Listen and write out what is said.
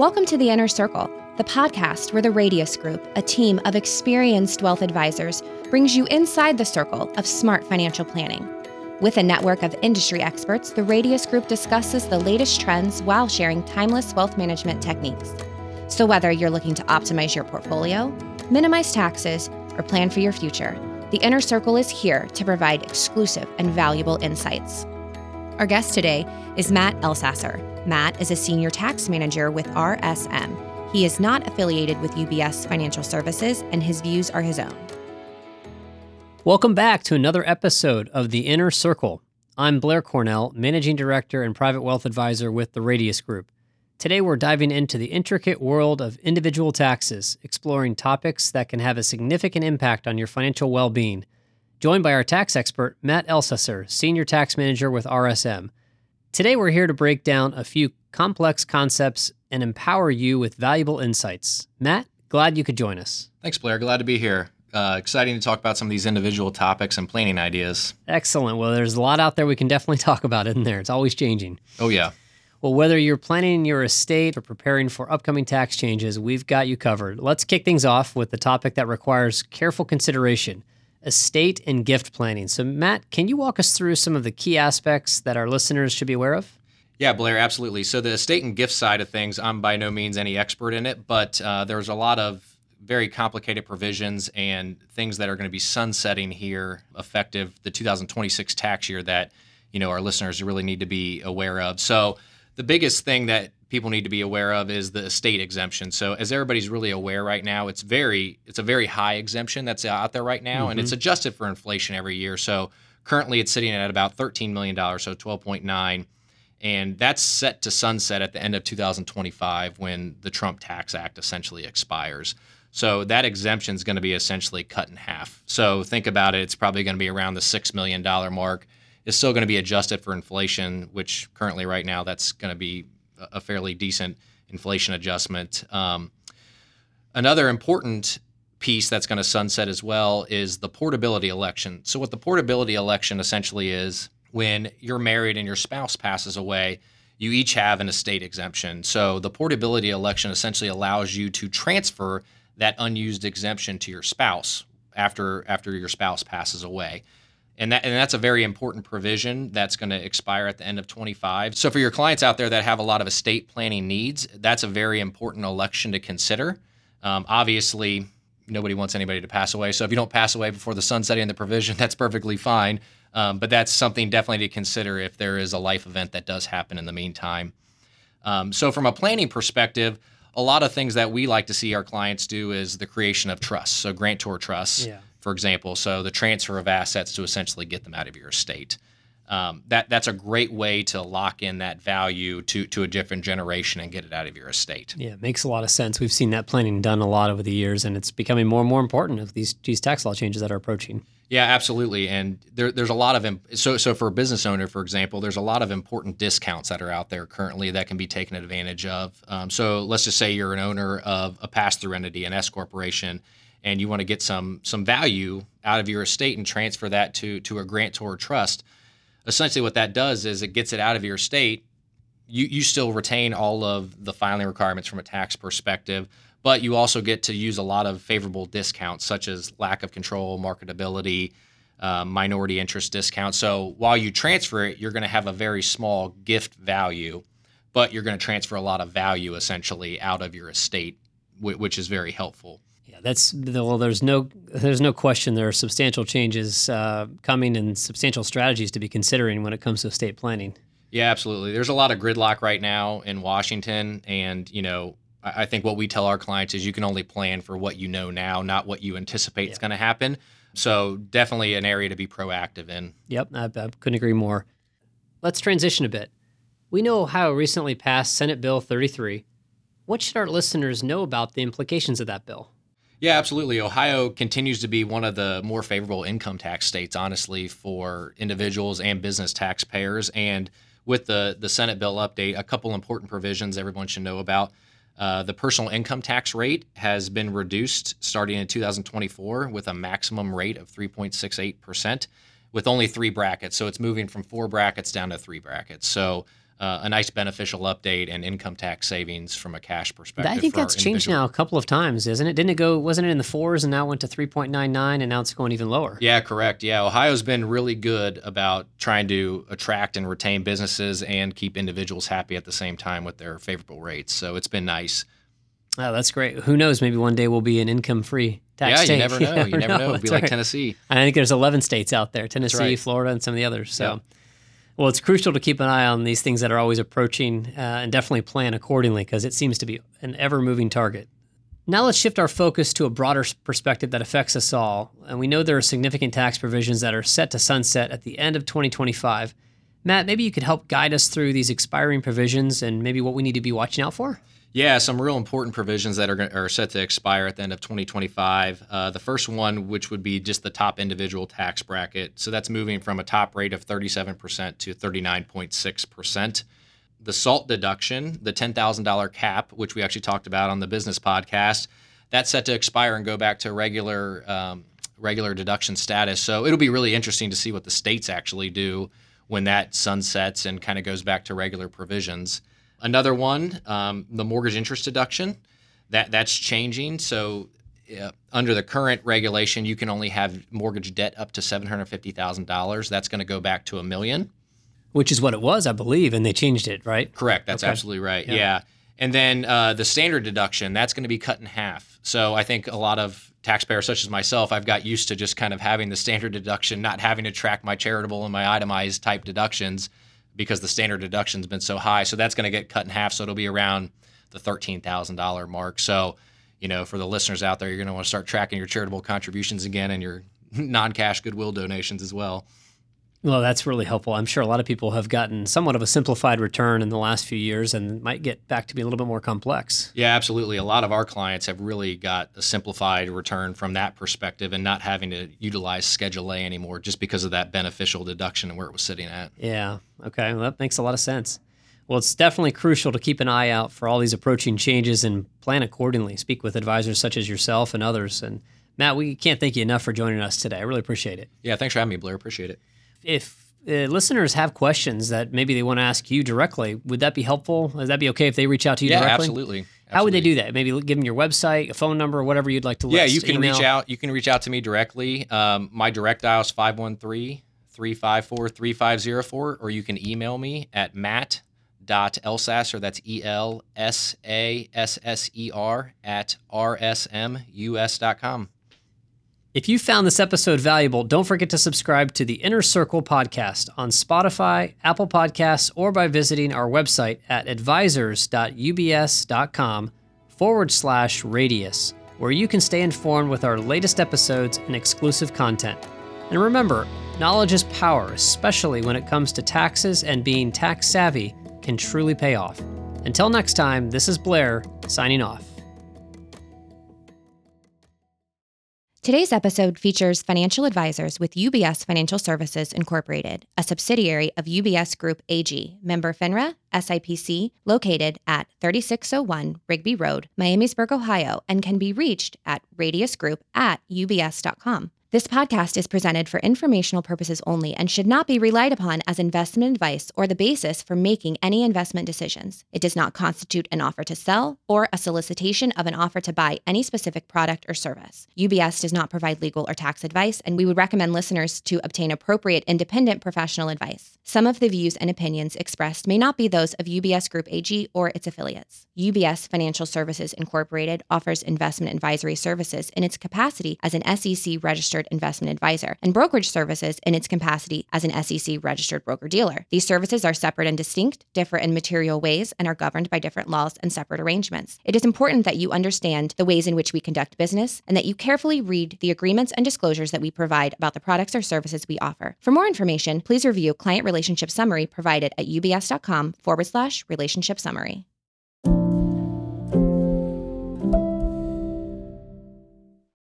Welcome to The Inner Circle, the podcast where the Radius Group, a team of experienced wealth advisors, brings you inside the circle of smart financial planning. With a network of industry experts, the Radius Group discusses the latest trends while sharing timeless wealth management techniques. So, whether you're looking to optimize your portfolio, minimize taxes, or plan for your future, the Inner Circle is here to provide exclusive and valuable insights. Our guest today is Matt Elsasser. Matt is a senior tax manager with RSM. He is not affiliated with UBS Financial Services, and his views are his own. Welcome back to another episode of The Inner Circle. I'm Blair Cornell, Managing Director and Private Wealth Advisor with the Radius Group. Today, we're diving into the intricate world of individual taxes, exploring topics that can have a significant impact on your financial well being. Joined by our tax expert, Matt Elsasser, Senior Tax Manager with RSM. Today, we're here to break down a few complex concepts and empower you with valuable insights. Matt, glad you could join us. Thanks, Blair. Glad to be here uh, exciting to talk about some of these individual topics and planning ideas. Excellent. Well, there's a lot out there we can definitely talk about in there. It's always changing. Oh, yeah. Well, whether you're planning your estate or preparing for upcoming tax changes, we've got you covered. Let's kick things off with the topic that requires careful consideration estate and gift planning. So, Matt, can you walk us through some of the key aspects that our listeners should be aware of? Yeah, Blair, absolutely. So, the estate and gift side of things, I'm by no means any expert in it, but uh, there's a lot of very complicated provisions and things that are going to be sunsetting here effective the 2026 tax year that you know our listeners really need to be aware of. So the biggest thing that people need to be aware of is the estate exemption. So as everybody's really aware right now, it's very it's a very high exemption that's out there right now, mm-hmm. and it's mm-hmm. adjusted for inflation every year. So currently it's sitting at about 13 million dollars, so 12.9 and that's set to sunset at the end of 2025 when the Trump Tax Act essentially expires. So that exemption is going to be essentially cut in half. So think about it, it's probably going to be around the $6 million mark. It's still going to be adjusted for inflation, which currently, right now, that's going to be a fairly decent inflation adjustment. Um, another important piece that's going to sunset as well is the portability election. So, what the portability election essentially is when you're married and your spouse passes away, you each have an estate exemption. So, the portability election essentially allows you to transfer that unused exemption to your spouse after after your spouse passes away. And that and that's a very important provision that's going to expire at the end of 25. So for your clients out there that have a lot of estate planning needs, that's a very important election to consider. Um, obviously, nobody wants anybody to pass away. So if you don't pass away before the sunsetting of the provision, that's perfectly fine. Um, but that's something definitely to consider if there is a life event that does happen in the meantime. Um, so from a planning perspective, a lot of things that we like to see our clients do is the creation of trusts. So grantor trusts, yeah. For example. So the transfer of assets to essentially get them out of your estate. Um, that that's a great way to lock in that value to to a different generation and get it out of your estate. Yeah, it makes a lot of sense. We've seen that planning done a lot over the years, and it's becoming more and more important of these these tax law changes that are approaching. Yeah, absolutely. And there, there's a lot of so so for a business owner, for example, there's a lot of important discounts that are out there currently that can be taken advantage of. Um, so let's just say you're an owner of a pass-through entity, an S corporation, and you want to get some some value out of your estate and transfer that to to a grantor trust. Essentially, what that does is it gets it out of your estate. You you still retain all of the filing requirements from a tax perspective but you also get to use a lot of favorable discounts, such as lack of control, marketability, uh, minority interest discounts. So while you transfer it, you're going to have a very small gift value, but you're going to transfer a lot of value essentially out of your estate, which is very helpful. That's well. There's no there's no question there are substantial changes uh, coming and substantial strategies to be considering when it comes to estate planning. Yeah, absolutely. There's a lot of gridlock right now in Washington, and you know I think what we tell our clients is you can only plan for what you know now, not what you anticipate yeah. is going to happen. So definitely an area to be proactive in. Yep, I, I couldn't agree more. Let's transition a bit. We know Ohio recently passed Senate Bill 33. What should our listeners know about the implications of that bill? Yeah, absolutely. Ohio continues to be one of the more favorable income tax states, honestly, for individuals and business taxpayers. And with the, the Senate bill update, a couple important provisions everyone should know about. Uh, the personal income tax rate has been reduced starting in 2024 with a maximum rate of 3.68% with only three brackets. So it's moving from four brackets down to three brackets. So uh, a nice beneficial update and income tax savings from a cash perspective. I think that's changed now a couple of times, isn't it? Didn't it go? Wasn't it in the fours and now it went to three point nine nine and now it's going even lower? Yeah, correct. Yeah, Ohio's been really good about trying to attract and retain businesses and keep individuals happy at the same time with their favorable rates. So it's been nice. Oh, that's great. Who knows? Maybe one day we'll be an income free tax yeah, state. Yeah, you never know. You never know. It'll be That's like right. Tennessee. I think there's 11 states out there Tennessee, right. Florida, and some of the others. So. Well, it's crucial to keep an eye on these things that are always approaching uh, and definitely plan accordingly because it seems to be an ever moving target. Now, let's shift our focus to a broader perspective that affects us all. And we know there are significant tax provisions that are set to sunset at the end of 2025. Matt, maybe you could help guide us through these expiring provisions and maybe what we need to be watching out for? Yeah, some real important provisions that are, are set to expire at the end of 2025. Uh, the first one, which would be just the top individual tax bracket. So that's moving from a top rate of 37% to 39.6%. The SALT deduction, the $10,000 cap, which we actually talked about on the business podcast, that's set to expire and go back to regular um, regular deduction status. So it'll be really interesting to see what the states actually do when that sunsets and kind of goes back to regular provisions. Another one, um, the mortgage interest deduction, that that's changing. So uh, under the current regulation, you can only have mortgage debt up to seven hundred fifty thousand dollars. That's going to go back to a million. Which is what it was, I believe, and they changed it, right? Correct. That's Okay. absolutely right. Yeah. Yeah. And then uh, the standard deduction, that's going to be cut in half. So I think a lot of taxpayers, such as myself, I've got used to just kind of having the standard deduction, not having to track my charitable and my itemized type deductions because the standard deduction's been so high. So that's going to get cut in half. So it'll be around the $13,000 mark. So, you know, for the listeners out there, you're going to want to start tracking your charitable contributions again and your non cash goodwill donations as well. Well, that's really helpful. I'm sure a lot of people have gotten somewhat of a simplified return in the last few years and might get back to be a little bit more complex. Yeah, absolutely. A lot of our clients have really got a simplified return from that perspective and not having to utilize Schedule A anymore just because of that beneficial deduction and where it was sitting at. Yeah. Okay. Well, that makes a lot of sense. Well, it's definitely crucial to keep an eye out for all these approaching changes and plan accordingly. Speak with advisors such as yourself and others. And Matt, we can't thank you enough for joining us today. I really appreciate it. Yeah, thanks for having me, Blair. Appreciate it. If uh, listeners have questions that maybe they want to ask you directly, would that be helpful? Would that be okay if they reach out to you yeah, directly? absolutely. How would they do that? Maybe give them your website, a phone number, whatever you'd like to Yeah, you can email. reach out. You can reach out to me directly. Um, my direct dial is 513 354 3504, or you can email me at matt.elsasser, that's E L S A S S E R, at rsmus.com. If you found this episode valuable, don't forget to subscribe to the Inner Circle podcast on Spotify, Apple Podcasts, or by visiting our website at advisors.ubs.com forward slash radius, where you can stay informed with our latest episodes and exclusive content. And remember, knowledge is power, especially when it comes to taxes and being tax savvy can truly pay off. Until next time, this is Blair signing off. Today's episode features financial advisors with UBS Financial Services Incorporated, a subsidiary of UBS Group AG, member FINRA, SIPC, located at 3601 Rigby Road, Miamisburg, Ohio, and can be reached at radiusgroup at ubs.com. This podcast is presented for informational purposes only and should not be relied upon as investment advice or the basis for making any investment decisions. It does not constitute an offer to sell or a solicitation of an offer to buy any specific product or service. UBS does not provide legal or tax advice, and we would recommend listeners to obtain appropriate independent professional advice. Some of the views and opinions expressed may not be those of UBS Group AG or its affiliates. UBS Financial Services Incorporated offers investment advisory services in its capacity as an SEC registered investment advisor and brokerage services in its capacity as an SEC registered broker dealer. These services are separate and distinct, differ in material ways, and are governed by different laws and separate arrangements. It is important that you understand the ways in which we conduct business and that you carefully read the agreements and disclosures that we provide about the products or services we offer. For more information, please review client relationship summary provided at ubs.com forward slash relationship summary.